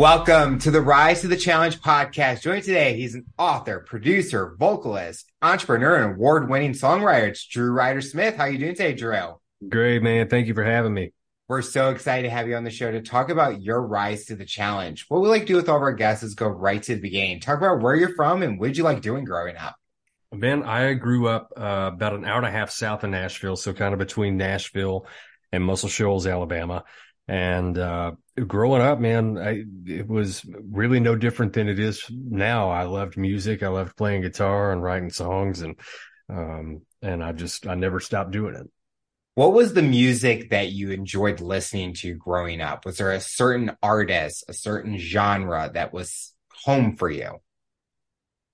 Welcome to the Rise to the Challenge podcast. Joining today, he's an author, producer, vocalist, entrepreneur, and award-winning songwriter. It's Drew Ryder Smith. How you doing today, Drew? Great, man. Thank you for having me. We're so excited to have you on the show to talk about your rise to the challenge. What we like to do with all of our guests is go right to the beginning. Talk about where you're from and what did you like doing growing up? Ben, I grew up uh, about an hour and a half south of Nashville, so kind of between Nashville and Muscle Shoals, Alabama. And uh, growing up, man, I, it was really no different than it is now. I loved music. I loved playing guitar and writing songs, and um, and I just I never stopped doing it. What was the music that you enjoyed listening to growing up? Was there a certain artist, a certain genre that was home for you?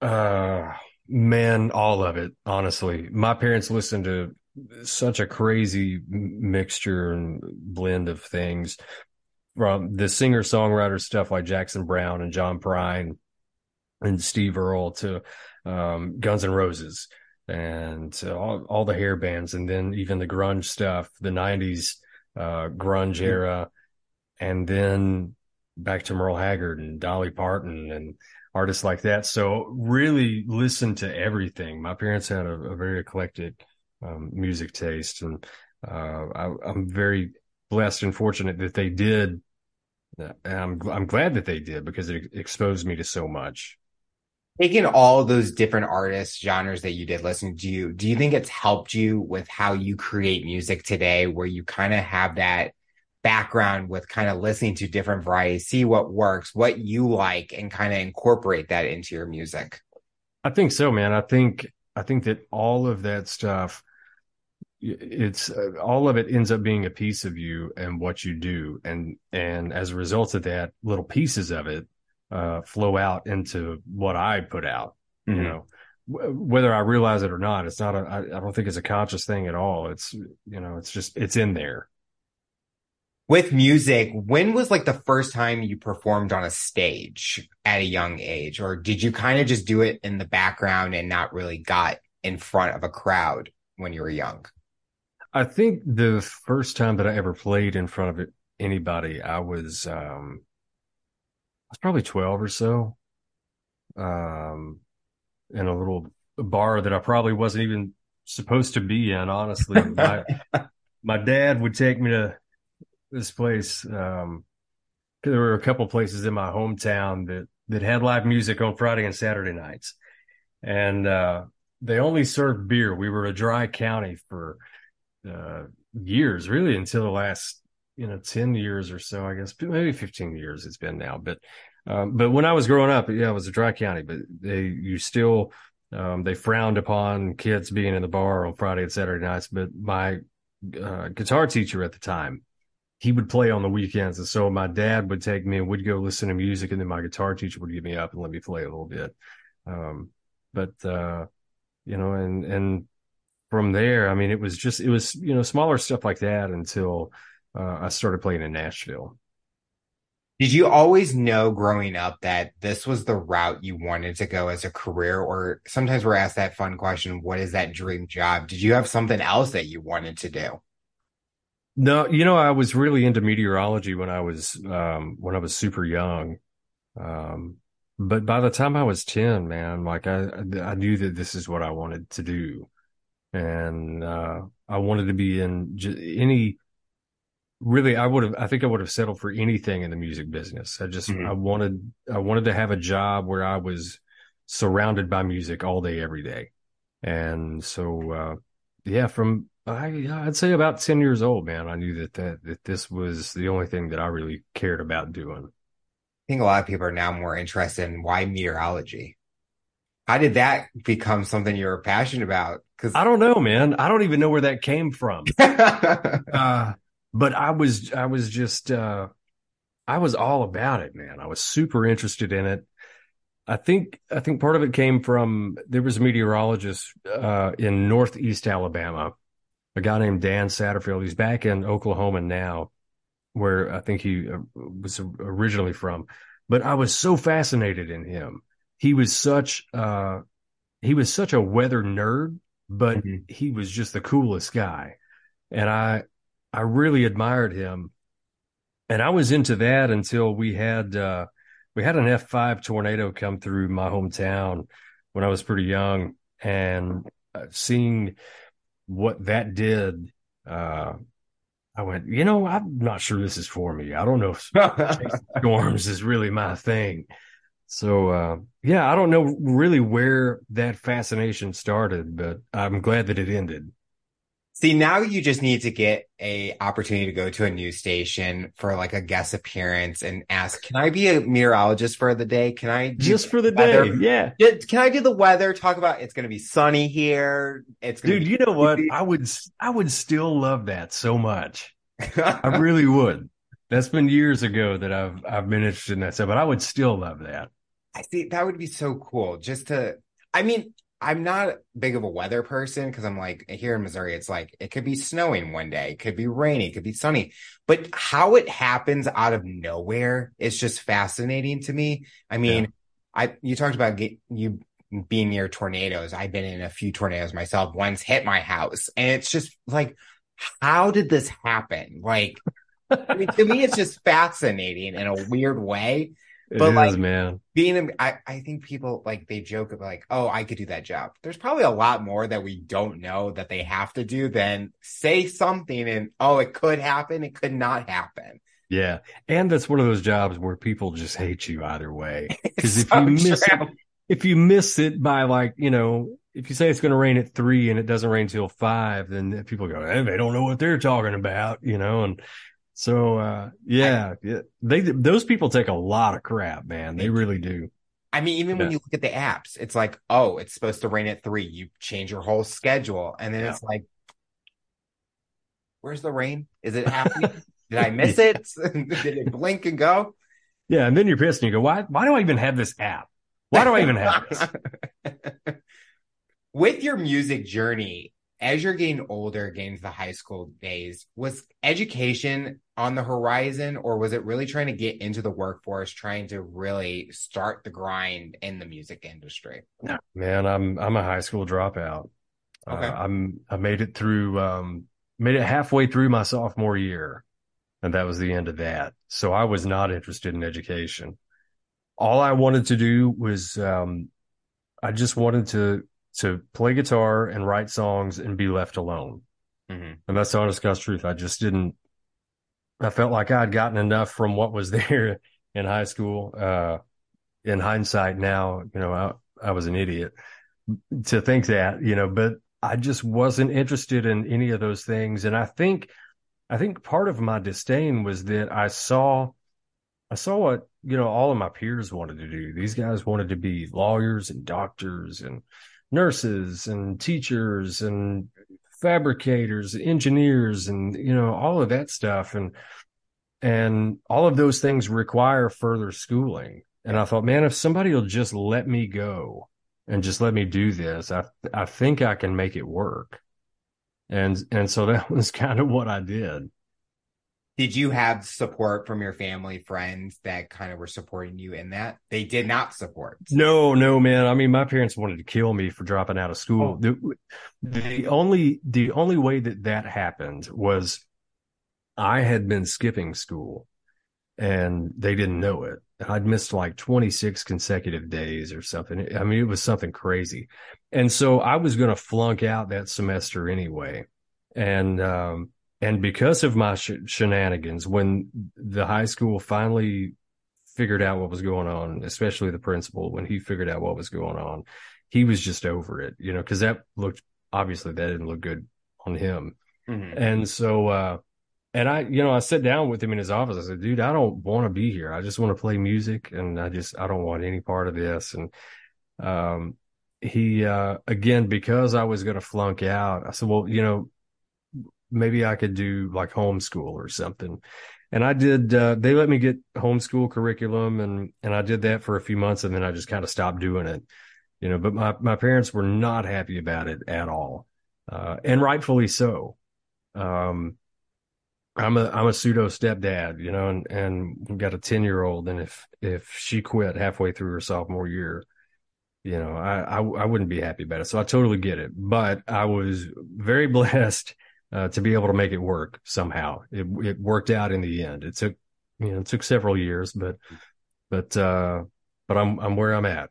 Uh, man, all of it. Honestly, my parents listened to such a crazy mixture and blend of things from the singer songwriter stuff like Jackson Browne and John Prine and Steve Earle to um, Guns N' Roses and all, all the hair bands and then even the grunge stuff, the 90s uh, grunge mm-hmm. era, and then back to Merle Haggard and Dolly Parton and artists like that. So really listen to everything. My parents had a, a very eclectic um, music taste, and uh, I, am very blessed and fortunate that they did. And I'm I'm glad that they did because it exposed me to so much. Taking all those different artists, genres that you did listen to, you do you think it's helped you with how you create music today, where you kind of have that background with kind of listening to different varieties, see what works, what you like, and kind of incorporate that into your music? I think so, man. I think I think that all of that stuff it's uh, all of it ends up being a piece of you and what you do. And and as a result of that little pieces of it uh, flow out into what i put out mm-hmm. you know. W- whether i realize it or not it's not a I, I don't think it's a conscious thing at all. It's you know it's just it's in there. With music when was like the first time you performed on a stage at a young age? Or did you kind of just do it in the background and not really got in front of a crowd when you were young I think the first time that I ever played in front of anybody, I was um, I was probably twelve or so, um, in a little bar that I probably wasn't even supposed to be in. Honestly, my my dad would take me to this place. Um, there were a couple places in my hometown that that had live music on Friday and Saturday nights, and uh, they only served beer. We were a dry county for uh, years, really, until the last you know ten years or so, I guess, maybe fifteen years it's been now. But um, but when I was growing up, yeah, it was a dry county, but they you still um, they frowned upon kids being in the bar on Friday and Saturday nights. But my uh, guitar teacher at the time, he would play on the weekends, and so my dad would take me and would go listen to music, and then my guitar teacher would get me up and let me play a little bit. Um, but uh, you know, and and from there, I mean, it was just, it was, you know, smaller stuff like that until uh, I started playing in Nashville. Did you always know growing up that this was the route you wanted to go as a career? Or sometimes we're asked that fun question, what is that dream job? Did you have something else that you wanted to do? No, you know, I was really into meteorology when I was, um, when I was super young. Um, but by the time I was 10, man, like I, I knew that this is what I wanted to do and uh, I wanted to be in any. Really, I would have. I think I would have settled for anything in the music business. I just, mm-hmm. I wanted, I wanted to have a job where I was surrounded by music all day, every day, and so, uh, yeah, from I, I'd say about ten years old, man, I knew that that that this was the only thing that I really cared about doing. I think a lot of people are now more interested in why meteorology. How did that become something you were passionate about? Because I don't know, man. I don't even know where that came from. uh, but I was, I was just, uh, I was all about it, man. I was super interested in it. I think, I think part of it came from there was a meteorologist uh, in Northeast Alabama, a guy named Dan Satterfield. He's back in Oklahoma now, where I think he uh, was originally from. But I was so fascinated in him. He was such, uh, he was such a weather nerd but mm-hmm. he was just the coolest guy. And I, I really admired him. And I was into that until we had, uh, we had an F5 tornado come through my hometown when I was pretty young, and uh, seeing what that did, uh, I went, you know, I'm not sure this is for me. I don't know if storms is really my thing. So, uh, yeah, I don't know really where that fascination started, but I'm glad that it ended. See, now you just need to get a opportunity to go to a news station for like a guest appearance and ask, "Can I be a meteorologist for the day? Can I just for the day? Yeah. Can I do the weather? Talk about it's going to be sunny here. It's dude. Be- you know what? I would I would still love that so much. I really would. That's been years ago that I've I've been interested in that stuff, but I would still love that. I think that would be so cool. Just to, I mean, I'm not big of a weather person because I'm like here in Missouri, it's like it could be snowing one day, it could be rainy, it could be sunny. But how it happens out of nowhere is just fascinating to me. I mean, yeah. I you talked about get, you being near tornadoes. I've been in a few tornadoes myself. Once hit my house, and it's just like, how did this happen? Like, I mean, to me, it's just fascinating in a weird way. It but is, like man, being, I, I think people like they joke about like, oh, I could do that job. There's probably a lot more that we don't know that they have to do than say something and oh, it could happen, it could not happen. Yeah, and that's one of those jobs where people just hate you either way. Because if so you miss true. it, if you miss it by like you know, if you say it's going to rain at three and it doesn't rain till five, then people go, hey, they don't know what they're talking about, you know, and so uh, yeah, I, they those people take a lot of crap, man. They really do. I mean, even yeah. when you look at the apps, it's like, oh, it's supposed to rain at three. You change your whole schedule, and then yeah. it's like, where's the rain? Is it happening? Did I miss it? Did it blink and go? Yeah, and then you're pissed and you go, why? Why do I even have this app? Why do I even have this? With your music journey, as you're getting older, getting to the high school days, was education on the horizon, or was it really trying to get into the workforce, trying to really start the grind in the music industry? No, man, I'm I'm a high school dropout. Okay. Uh, I'm I made it through um made it halfway through my sophomore year, and that was the end of that. So I was not interested in education. All I wanted to do was um I just wanted to to play guitar and write songs and be left alone. Mm-hmm. And that's the honest God's truth. I just didn't, I felt like I'd gotten enough from what was there in high school. Uh, in hindsight now, you know, I, I was an idiot to think that, you know, but I just wasn't interested in any of those things. And I think, I think part of my disdain was that I saw, I saw what, you know, all of my peers wanted to do. These guys wanted to be lawyers and doctors and, nurses and teachers and fabricators, engineers, and you know all of that stuff, and and all of those things require further schooling. And I thought, man, if somebody will just let me go and just let me do this, I I think I can make it work. And and so that was kind of what I did did you have support from your family friends that kind of were supporting you in that? They did not support. No no man. I mean my parents wanted to kill me for dropping out of school. Oh. the, the only the only way that that happened was i had been skipping school and they didn't know it. I'd missed like 26 consecutive days or something. I mean it was something crazy. And so i was going to flunk out that semester anyway. And um and because of my sh- shenanigans, when the high school finally figured out what was going on, especially the principal, when he figured out what was going on, he was just over it, you know, because that looked obviously that didn't look good on him. Mm-hmm. And so, uh, and I, you know, I sat down with him in his office. I said, dude, I don't want to be here. I just want to play music and I just, I don't want any part of this. And, um, he, uh, again, because I was going to flunk out, I said, well, you know, maybe I could do like homeschool or something. And I did, uh, they let me get homeschool curriculum and, and I did that for a few months and then I just kind of stopped doing it, you know, but my, my parents were not happy about it at all. Uh, and rightfully so. Um, I'm a I'm a pseudo stepdad, you know, and and we've got a ten year old, and if if she quit halfway through her sophomore year, you know, I, I I wouldn't be happy about it. So I totally get it. But I was very blessed uh, to be able to make it work somehow. It, it worked out in the end. It took, you know, it took several years, but but uh, but I'm I'm where I'm at.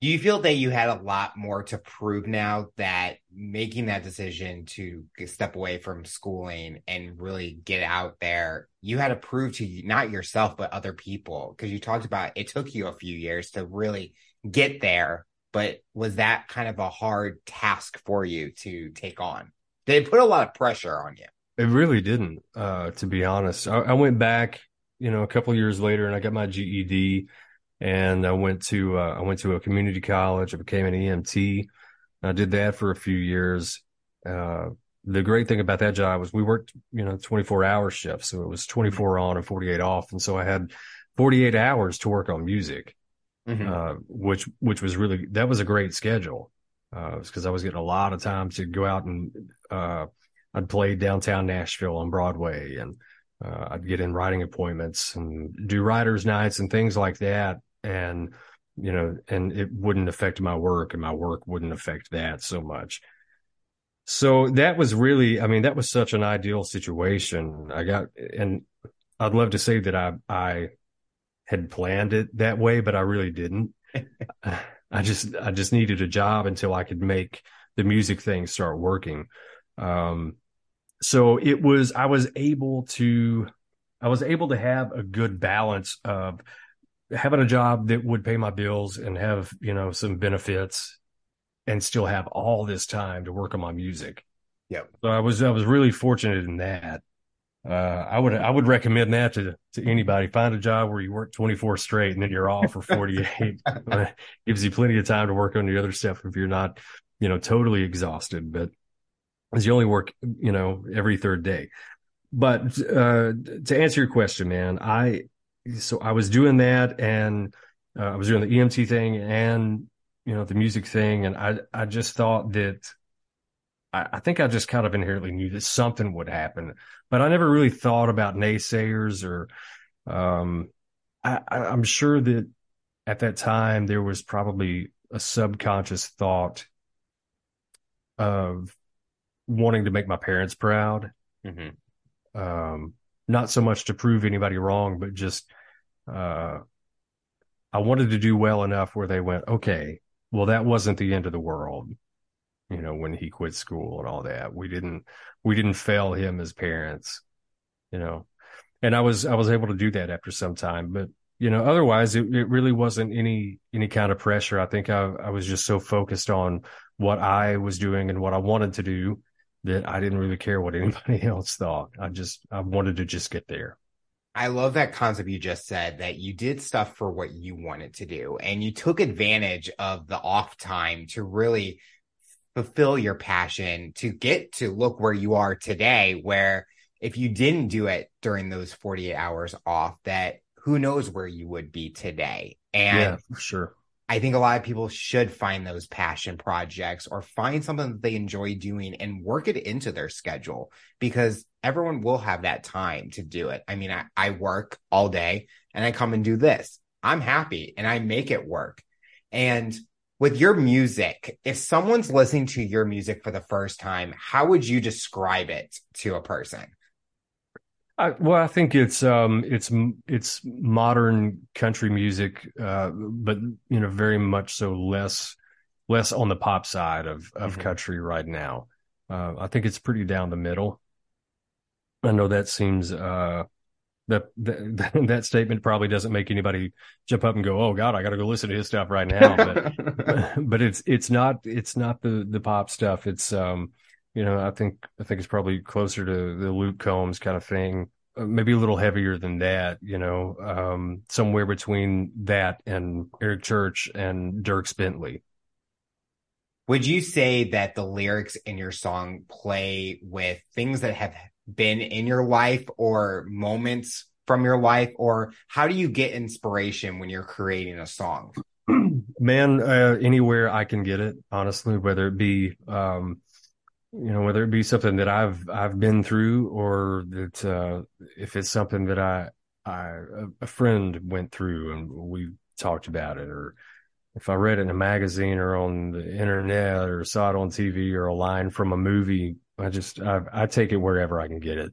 Do you feel that you had a lot more to prove now that making that decision to step away from schooling and really get out there, you had to prove to not yourself, but other people? Because you talked about it took you a few years to really get there, but was that kind of a hard task for you to take on? It put a lot of pressure on you? It really didn't, uh, to be honest. I, I went back, you know, a couple years later and I got my GED and I went to uh, I went to a community college. I became an EMT. I did that for a few years. Uh, the great thing about that job was we worked, you know, 24 hour shifts. So it was 24 on and 48 off. And so I had 48 hours to work on music, mm-hmm. uh, which, which was really, that was a great schedule. Uh, because I was getting a lot of time to go out and, uh, I'd play downtown Nashville on Broadway and, uh, I'd get in writing appointments and do writers nights and things like that. And you know and it wouldn't affect my work and my work wouldn't affect that so much. So that was really i mean that was such an ideal situation. I got and i'd love to say that i i had planned it that way but i really didn't i just i just needed a job until i could make the music thing start working um so it was i was able to i was able to have a good balance of having a job that would pay my bills and have, you know, some benefits and still have all this time to work on my music. Yep. So I was, I was really fortunate in that. Uh, I would, I would recommend that to, to anybody. Find a job where you work 24 straight and then you're off for 48. gives you plenty of time to work on the other stuff if you're not, you know, totally exhausted, but as you only work, you know, every third day. But, uh, to answer your question, man, I, so I was doing that and uh, I was doing the EMT thing and you know the music thing and I I just thought that I, I, think I just kind of inherently knew that something would happen, but I never really thought about naysayers or um I, I'm sure that at that time there was probably a subconscious thought of wanting to make my parents proud. Mm-hmm. Um, not so much to prove anybody wrong, but just uh, I wanted to do well enough where they went, okay, well, that wasn't the end of the world. You know, when he quit school and all that, we didn't, we didn't fail him as parents, you know, and I was, I was able to do that after some time, but you know, otherwise it, it really wasn't any, any kind of pressure. I think I, I was just so focused on what I was doing and what I wanted to do that I didn't really care what anybody else thought. I just, I wanted to just get there. I love that concept you just said that you did stuff for what you wanted to do and you took advantage of the off time to really fulfill your passion to get to look where you are today where if you didn't do it during those 48 hours off that who knows where you would be today and yeah, sure I think a lot of people should find those passion projects or find something that they enjoy doing and work it into their schedule because everyone will have that time to do it. I mean, I, I work all day and I come and do this. I'm happy and I make it work. And with your music, if someone's listening to your music for the first time, how would you describe it to a person? I, well, I think it's um, it's it's modern country music, uh, but you know, very much so less less on the pop side of of mm-hmm. country right now. Uh, I think it's pretty down the middle. I know that seems uh, that, that that statement probably doesn't make anybody jump up and go, "Oh God, I got to go listen to his stuff right now." But but it's it's not it's not the the pop stuff. It's um you know, I think I think it's probably closer to the Luke Combs kind of thing, uh, maybe a little heavier than that. You know, um, somewhere between that and Eric Church and Dierks Bentley. Would you say that the lyrics in your song play with things that have been in your life or moments from your life, or how do you get inspiration when you're creating a song? Man, uh, anywhere I can get it, honestly, whether it be um, you know whether it be something that i've i've been through or that uh if it's something that i i a friend went through and we talked about it or if i read it in a magazine or on the internet or saw it on tv or a line from a movie i just i, I take it wherever i can get it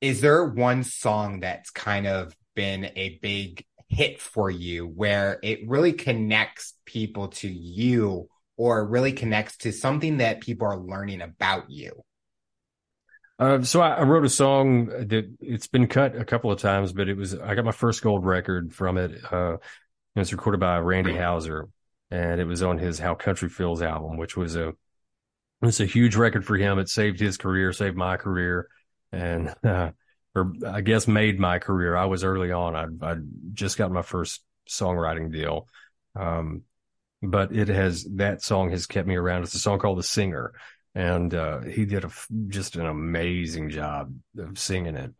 is there one song that's kind of been a big hit for you where it really connects people to you or really connects to something that people are learning about you? Uh, so I, I, wrote a song that it's been cut a couple of times, but it was I got my first gold record from it. Uh, it was recorded by Randy Houser, and it was on his "How Country Feels" album, which was a it's a huge record for him. It saved his career, saved my career, and uh, or I guess made my career. I was early on. I I just got my first songwriting deal, um, but it has that song has kept me around. It's a song called "The Singer." and uh, he did a, just an amazing job of singing it.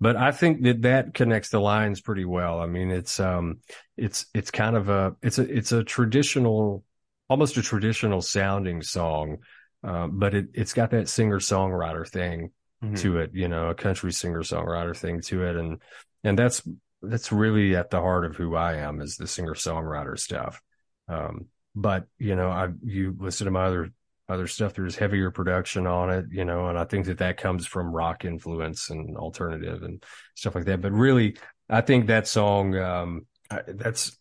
But I think that that connects the lines pretty well. I mean, it's um, it's it's kind of a it's a it's a traditional, almost a traditional sounding song, uh, but it it's got that singer songwriter thing mm-hmm. to it, you know, a country singer songwriter thing to it, and and that's that's really at the heart of who I am is the singer songwriter stuff. Um, but you know, I you listen to my other other stuff. There's heavier production on it, you know, and I think that that comes from rock influence and alternative and stuff like that. But really, I think that song, um, that's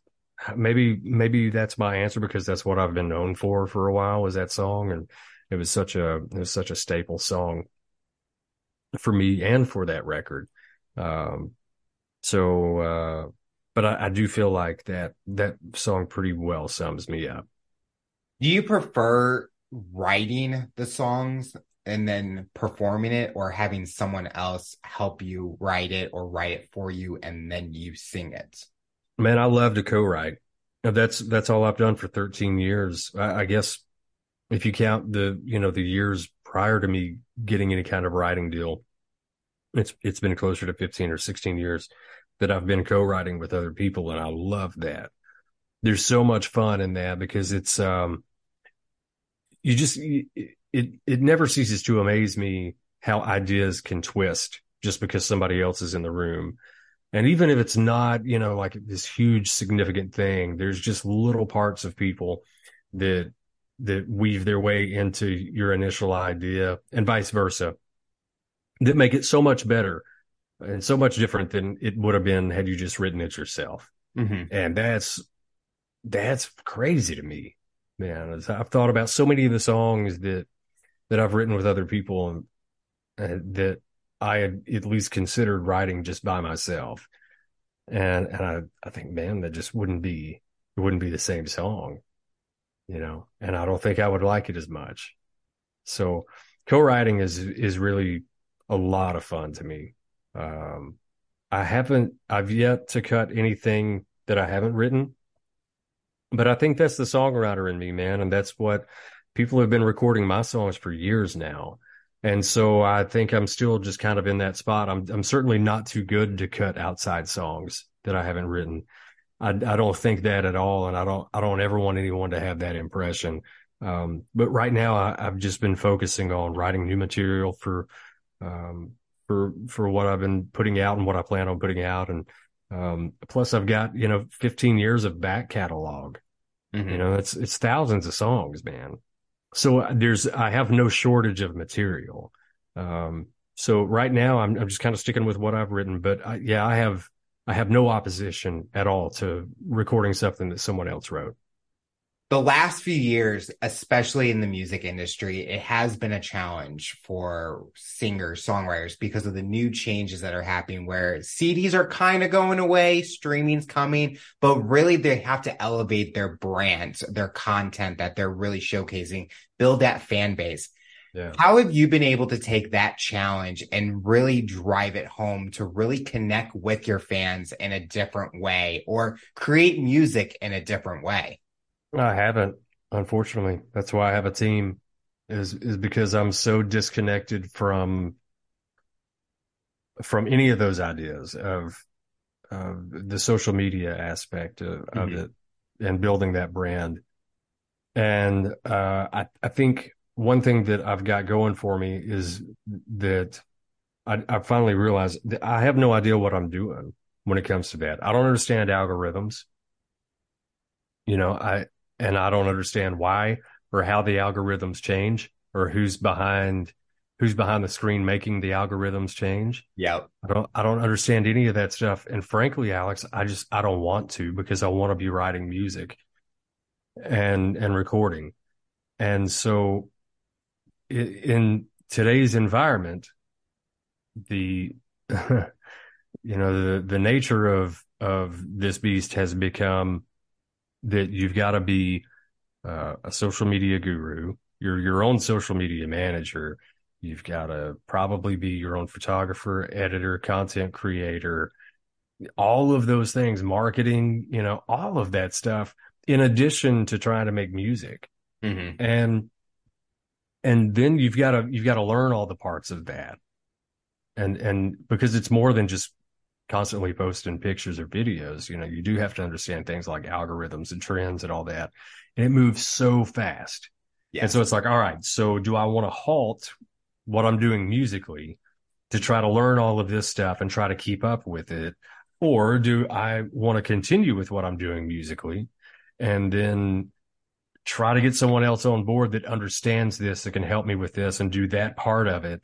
maybe, maybe that's my answer because that's what I've been known for for a while is that song. And it was such a, it was such a staple song for me and for that record. Um, so, uh, but I, I do feel like that, that song pretty well sums me up. Do you prefer writing the songs and then performing it or having someone else help you write it or write it for you and then you sing it man i love to co-write that's that's all i've done for 13 years I, I, guess if you count the you know the years prior to me getting any kind of writing deal it's it's been closer to 15 or 16 years that i've been co-writing with other people and i love that there's so much fun in that because it's um you just it it never ceases to amaze me how ideas can twist just because somebody else is in the room. And even if it's not, you know, like this huge significant thing, there's just little parts of people that that weave their way into your initial idea and vice versa that make it so much better and so much different than it would have been had you just written it yourself. Mm-hmm. And that's that's crazy to me man. I've thought about so many of the songs that that I've written with other people and uh, that I had at least considered writing just by myself. And and I I think, man, that just wouldn't be it wouldn't be the same song, you know. And I don't think I would like it as much. So co-writing is is really a lot of fun to me. Um, I haven't I've yet to cut anything that I haven't written but I think that's the songwriter in me, man. And that's what people have been recording my songs for years now. And so I think I'm still just kind of in that spot. I'm I'm certainly not too good to cut outside songs that I haven't written. I I don't think that at all, and I don't I don't ever want anyone to have that impression. Um, but right now I, have just been focusing on writing new material for um, for for what I've been putting out and what I plan on putting out, and um, plus, I've got you know 15 years of back catalog. Mm-hmm. You know, it's it's thousands of songs, man. So uh, there's I have no shortage of material. Um, so right now I'm I'm just kind of sticking with what I've written, but I, yeah, I have I have no opposition at all to recording something that someone else wrote the last few years, especially in the music industry, it has been a challenge for singers, songwriters because of the new changes that are happening where CDs are kind of going away, streaming's coming, but really they have to elevate their brands, their content that they're really showcasing, build that fan base. Yeah. How have you been able to take that challenge and really drive it home to really connect with your fans in a different way or create music in a different way? I haven't, unfortunately. That's why I have a team. Is is because I'm so disconnected from from any of those ideas of of the social media aspect of, mm-hmm. of it and building that brand. And uh, I I think one thing that I've got going for me is that I, I finally realized that I have no idea what I'm doing when it comes to that. I don't understand algorithms. You know, I and I don't understand why or how the algorithms change or who's behind who's behind the screen making the algorithms change. Yeah. I don't I don't understand any of that stuff. And frankly, Alex, I just I don't want to because I want to be writing music and and recording. And so in today's environment, the you know the the nature of of this beast has become that you've got to be uh, a social media guru. You're your own social media manager. You've got to probably be your own photographer, editor, content creator, all of those things, marketing, you know, all of that stuff, in addition to trying to make music. Mm-hmm. And and then you've got to you've got to learn all the parts of that. And and because it's more than just constantly posting pictures or videos, you know, you do have to understand things like algorithms and trends and all that. And it moves so fast. Yes. And so it's like, all right, so do I want to halt what I'm doing musically to try to learn all of this stuff and try to keep up with it? Or do I want to continue with what I'm doing musically and then try to get someone else on board that understands this that can help me with this and do that part of it?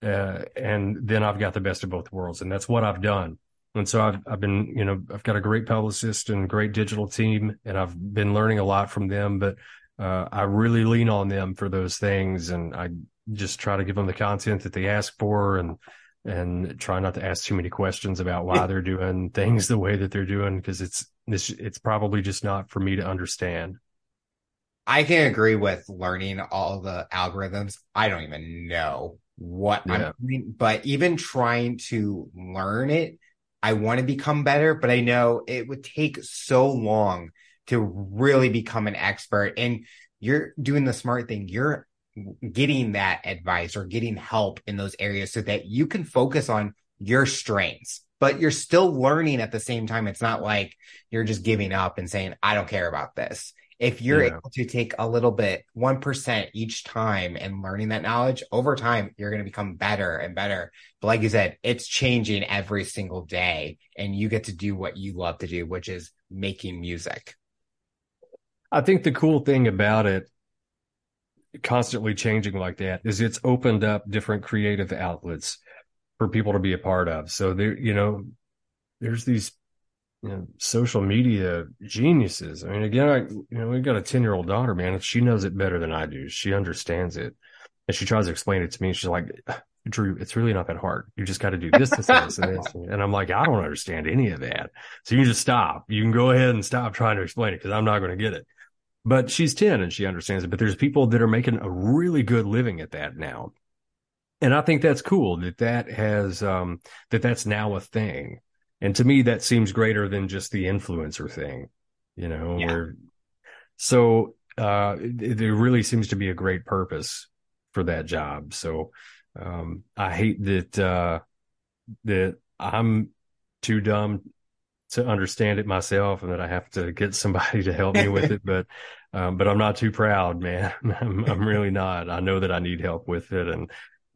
Uh, and then I've got the best of both worlds. And that's what I've done. And so I've, I've been, you know, I've got a great publicist and great digital team and I've been learning a lot from them, but, uh, I really lean on them for those things. And I just try to give them the content that they ask for and, and try not to ask too many questions about why they're doing things the way that they're doing. Cause it's, it's, it's probably just not for me to understand. I can agree with learning all the algorithms. I don't even know what yeah. I'm doing, but even trying to learn it, I want to become better, but I know it would take so long to really become an expert. And you're doing the smart thing. You're getting that advice or getting help in those areas so that you can focus on your strengths, but you're still learning at the same time. It's not like you're just giving up and saying, I don't care about this. If you're yeah. able to take a little bit, 1% each time and learning that knowledge over time, you're going to become better and better. But like you said, it's changing every single day and you get to do what you love to do, which is making music. I think the cool thing about it constantly changing like that is it's opened up different creative outlets for people to be a part of. So there, you know, there's these you know, social media geniuses. I mean, again, I, you know, we've got a 10 year old daughter, man. She knows it better than I do. She understands it. And she tries to explain it to me. She's like, Drew, it's really not that hard. You just got to do this, this, this, and this. And I'm like, I don't understand any of that. So you can just stop. You can go ahead and stop trying to explain it because I'm not going to get it. But she's 10 and she understands it. But there's people that are making a really good living at that now. And I think that's cool that that has, um, that that's now a thing and to me, that seems greater than just the influencer thing, you know, yeah. where, so, uh, there really seems to be a great purpose for that job. So, um, I hate that, uh, that I'm too dumb to understand it myself and that I have to get somebody to help me with it. But, um, but I'm not too proud, man. I'm, I'm, really not. I know that I need help with it. And,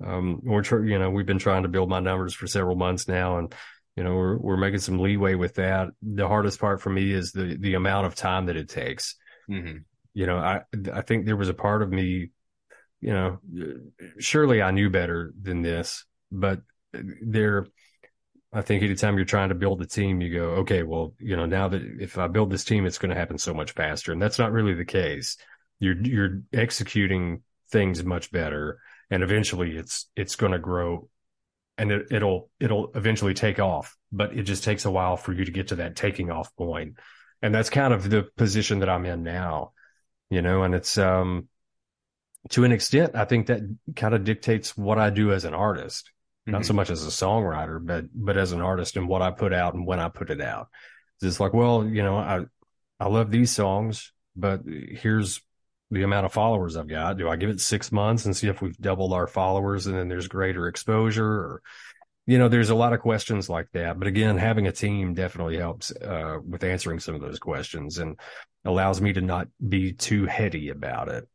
um, we're, tr- you know, we've been trying to build my numbers for several months now and, you know, we're, we're making some leeway with that. The hardest part for me is the, the amount of time that it takes. Mm-hmm. You know, I, I think there was a part of me, you know, surely I knew better than this, but there, I think anytime you're trying to build a team, you go, okay, well, you know, now that if I build this team, it's going to happen so much faster. And that's not really the case. You're, you're executing things much better. And eventually it's, it's going to grow and it, it'll it'll eventually take off but it just takes a while for you to get to that taking off point. And that's kind of the position that i'm in now you know and it's um to an extent i think that kind of dictates what i do as an artist. Mm-hmm. not so much as a songwriter but but as an artist and what i put out and when i put it out. It's like well you know i i love these songs but here's the amount of followers I've got. Do I give it six months and see if we've doubled our followers and then there's greater exposure or, you know, there's a lot of questions like that. But again, having a team definitely helps, uh, with answering some of those questions and allows me to not be too heady about it.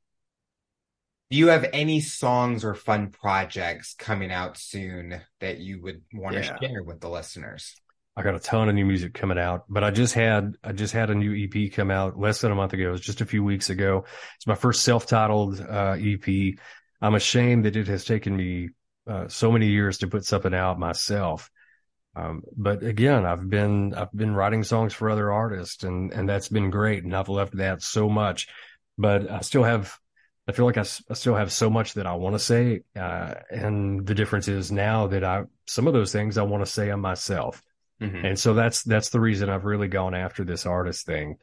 Do you have any songs or fun projects coming out soon that you would want yeah. to share with the listeners? I got a ton of new music coming out, but I just had I just had a new EP come out less than a month ago. It was just a few weeks ago. It's my first self-titled uh, EP. I'm ashamed that it has taken me uh, so many years to put something out myself. Um, but again, I've been I've been writing songs for other artists, and and that's been great, and I've loved that so much. But I still have, I feel like I, I still have so much that I want to say, uh, and the difference is now that I some of those things I want to say on myself, mm-hmm. and so that's that's the reason I've really gone after this artist thing,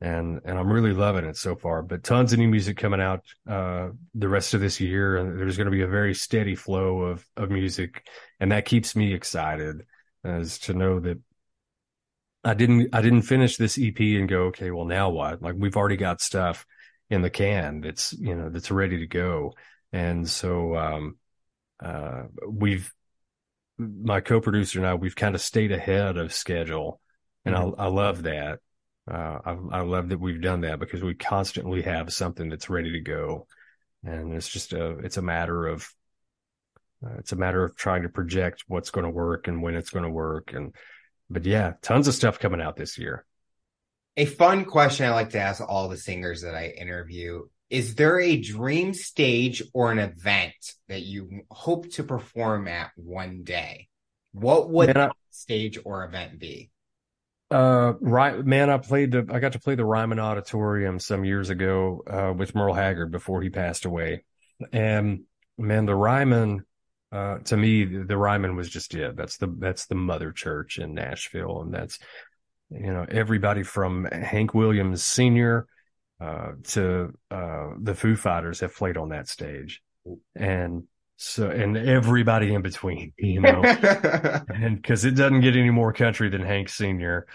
and and I'm really loving it so far. But tons of new music coming out uh, the rest of this year, and there's going to be a very steady flow of of music, and that keeps me excited as to know that I didn't I didn't finish this EP and go, okay, well now what? Like we've already got stuff in the can that's you know that's ready to go. And so um uh we've my co-producer and I we've kind of stayed ahead of schedule. And mm-hmm. I I love that. Uh I I love that we've done that because we constantly have something that's ready to go. And it's just a it's a matter of uh, it's a matter of trying to project what's going to work and when it's going to work. And, but yeah, tons of stuff coming out this year. A fun question I like to ask all the singers that I interview is there a dream stage or an event that you hope to perform at one day? What would man, that stage or event be? Uh, right, man, I played the, I got to play the Ryman Auditorium some years ago, uh, with Merle Haggard before he passed away. And man, the Ryman uh, to me, the Ryman was just it. That's the that's the mother church in Nashville, and that's you know everybody from Hank Williams Sr. Uh, to uh, the Foo Fighters have played on that stage, and so and everybody in between, you know, and because it doesn't get any more country than Hank Sr.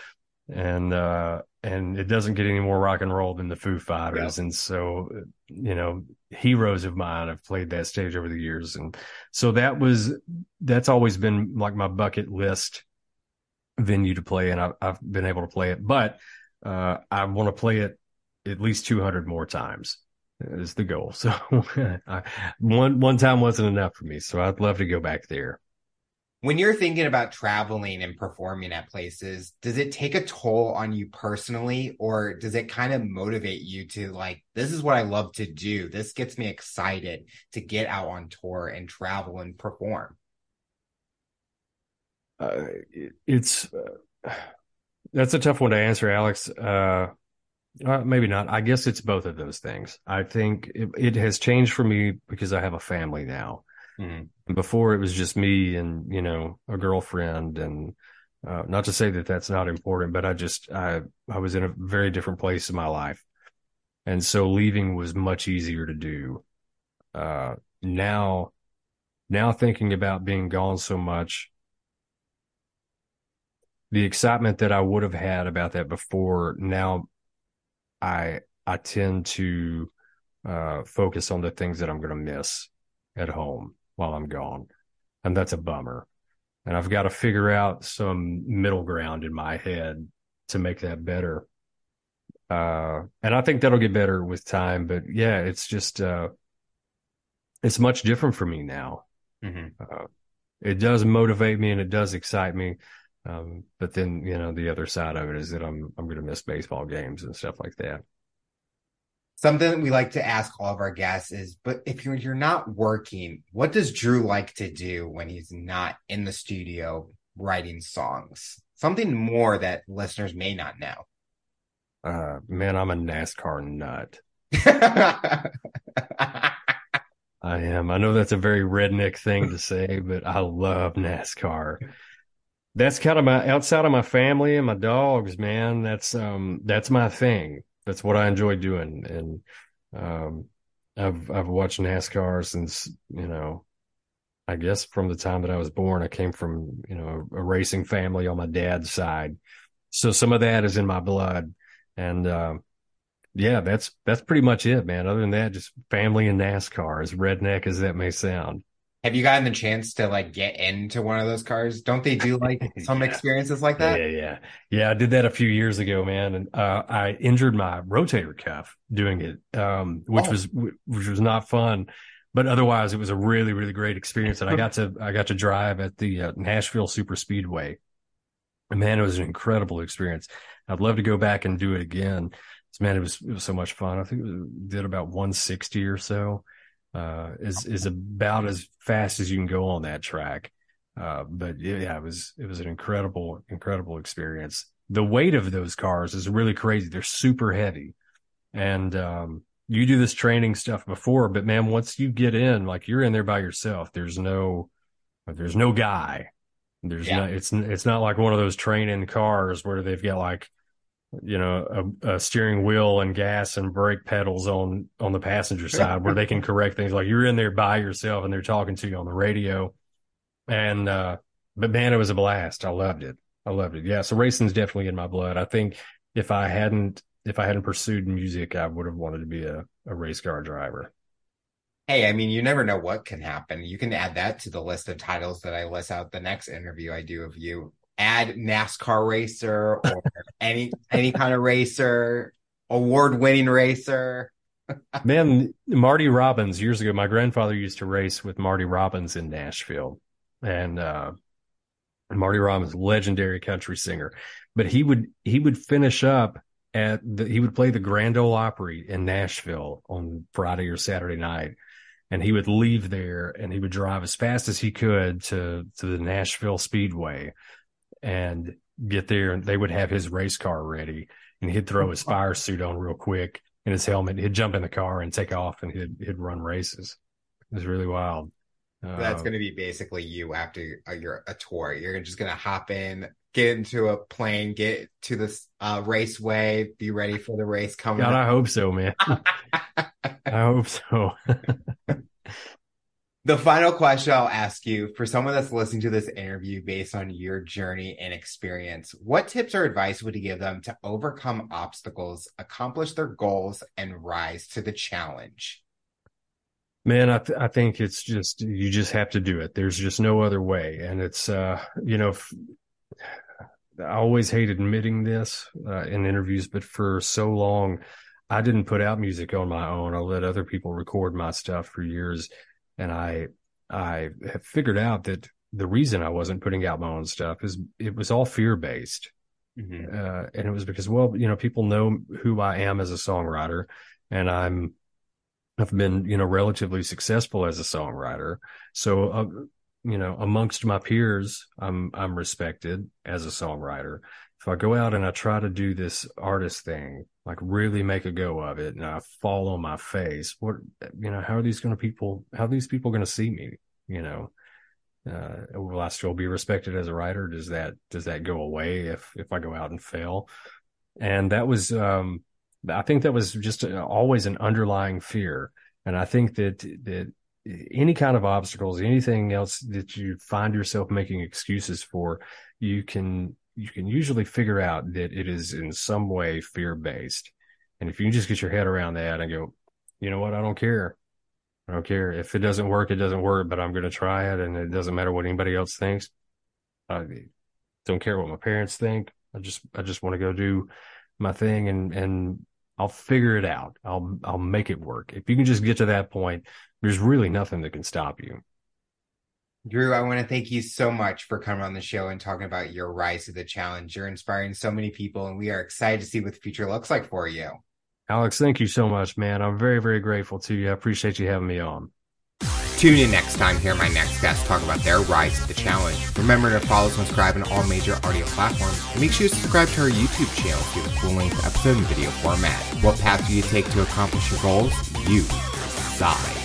and uh, and it doesn't get any more rock and roll than the Foo Fighters. Yeah. And so, you know, heroes of mine have played that stage over the years. And so that was, that's always been like my bucket list venue to play. And I, have been able to play it, but, uh, I want to play it at least 200 more times is the goal. So I, one, one time wasn't enough for me. So I'd love to go back there when you're thinking about traveling and performing at places, does it take a toll on you personally, or does it kind of motivate you to like, this is what I love to do? This gets me excited to get out on tour and travel and perform. Uh, it's uh, that's a tough one to answer, Alex. Uh, uh, maybe not. I guess it's both of those things. I think it, it has changed for me because I have a family now. Mm-hmm. Before it was just me and, you know, a girlfriend and, uh, not to say that that's not important, but I just, I, I was in a very different place in my life. And so leaving was much easier to do. Uh, now, now thinking about being gone so much, the excitement that I would have had about that before, now I, I tend to, uh, focus on the things that I'm going to miss at home while I'm gone. And that's a bummer. And I've got to figure out some middle ground in my head to make that better. Uh, and I think that'll get better with time. But yeah, it's just, uh, it's much different for me now. Mm-hmm. Uh, it does motivate me and it does excite me. Um, but then, you know, the other side of it is that I'm, I'm going to miss baseball games and stuff like that. Something we like to ask all of our guests is but if you're you're not working what does drew like to do when he's not in the studio writing songs? Something more that listeners may not know. Uh man i'm a nascar nut. I am. I know that's a very redneck thing to say but i love nascar that's kind of my outside of my family and my dogs man that's um that's my thing that's what I enjoy doing. And um, I've I've watched NASCAR since you know, I guess from the time that I was born. I came from you know a, a racing family on my dad's side, so some of that is in my blood. And uh, yeah, that's that's pretty much it, man. Other than that, just family and NASCAR, as redneck as that may sound. Have you gotten the chance to like get into one of those cars? Don't they do like some yeah. experiences like that? Yeah, yeah, yeah. I did that a few years ago, man, and uh, I injured my rotator cuff doing it, um, which oh. was which was not fun, but otherwise it was a really really great experience. And I got to I got to drive at the uh, Nashville Super Speedway, and man, it was an incredible experience. I'd love to go back and do it again. Man, it was it was so much fun. I think it was, did about 160 or so uh, is is about as fast as you can go on that track. Uh, but yeah, it was it was an incredible incredible experience. The weight of those cars is really crazy. They're super heavy, and um, you do this training stuff before, but man, once you get in, like you're in there by yourself. There's no there's no guy. There's yeah. no, it's it's not like one of those training cars where they've got like you know a, a, steering wheel and gas and brake pedals on on the passenger side where they can correct things. Like you're in there by yourself and they're talking to you on the radio. And uh but man it was a blast. I loved it. I loved it. Yeah so racing's definitely in my blood. I think if i hadn't if i hadn't pursued music i would have wanted to be a, a race car driver. Hey i mean you never know what can happen. You can add that to the list of titles that i list out the next interview i do of you add NASCAR racer or any any kind of racer, award winning racer. Man, Marty Robbins years ago, my grandfather used to race with Marty Robbins in Nashville, and uh, Marty Robbins, legendary country singer, but he would he would finish up at the, he would play the Grand Ole Opry in Nashville on Friday or Saturday night, and he would leave there and he would drive as fast as he could to to the Nashville Speedway and get there and they would have his race car ready and he'd throw his fire suit on real quick and his helmet. He'd jump in the car and take off and he'd, he'd run races. It was really wild. Uh, That's going to be basically you after uh, you're a tour. You're just going to hop in, get into a plane, get to the uh, raceway, be ready for the race coming. God, up. I hope so, man. I hope so. The final question I'll ask you for someone that's listening to this interview based on your journey and experience, what tips or advice would you give them to overcome obstacles, accomplish their goals, and rise to the challenge? Man, I, th- I think it's just, you just have to do it. There's just no other way. And it's, uh, you know, f- I always hate admitting this uh, in interviews, but for so long, I didn't put out music on my own. I let other people record my stuff for years and I I have figured out that the reason I wasn't putting out my own stuff is it was all fear based. Mm-hmm. Uh, and it was because, well, you know, people know who I am as a songwriter and I'm, I've been, you know, relatively successful as a songwriter. So, uh, you know, amongst my peers, I'm, I'm respected as a songwriter. If I go out and I try to do this artist thing, like really make a go of it and I fall on my face, what, you know, how are these going to people, how are these people going to see me? You know, uh, will I still be respected as a writer? Does that, does that go away if, if I go out and fail? And that was, um, I think that was just always an underlying fear. And I think that, that any kind of obstacles, anything else that you find yourself making excuses for, you can you can usually figure out that it is in some way fear based. And if you just get your head around that and go, you know what, I don't care. I don't care. If it doesn't work, it doesn't work, but I'm going to try it. And it doesn't matter what anybody else thinks. I don't care what my parents think. I just, I just want to go do my thing and, and I'll figure it out. I'll, I'll make it work. If you can just get to that point, there's really nothing that can stop you. Drew, I want to thank you so much for coming on the show and talking about your rise to the challenge. You're inspiring so many people, and we are excited to see what the future looks like for you. Alex, thank you so much, man. I'm very, very grateful to you. I appreciate you having me on. Tune in next time hear my next guest talk about their rise to the challenge. Remember to follow, subscribe on all major audio platforms, and make sure to subscribe to our YouTube channel to get full length episode in video format. What path do you take to accomplish your goals? You decide.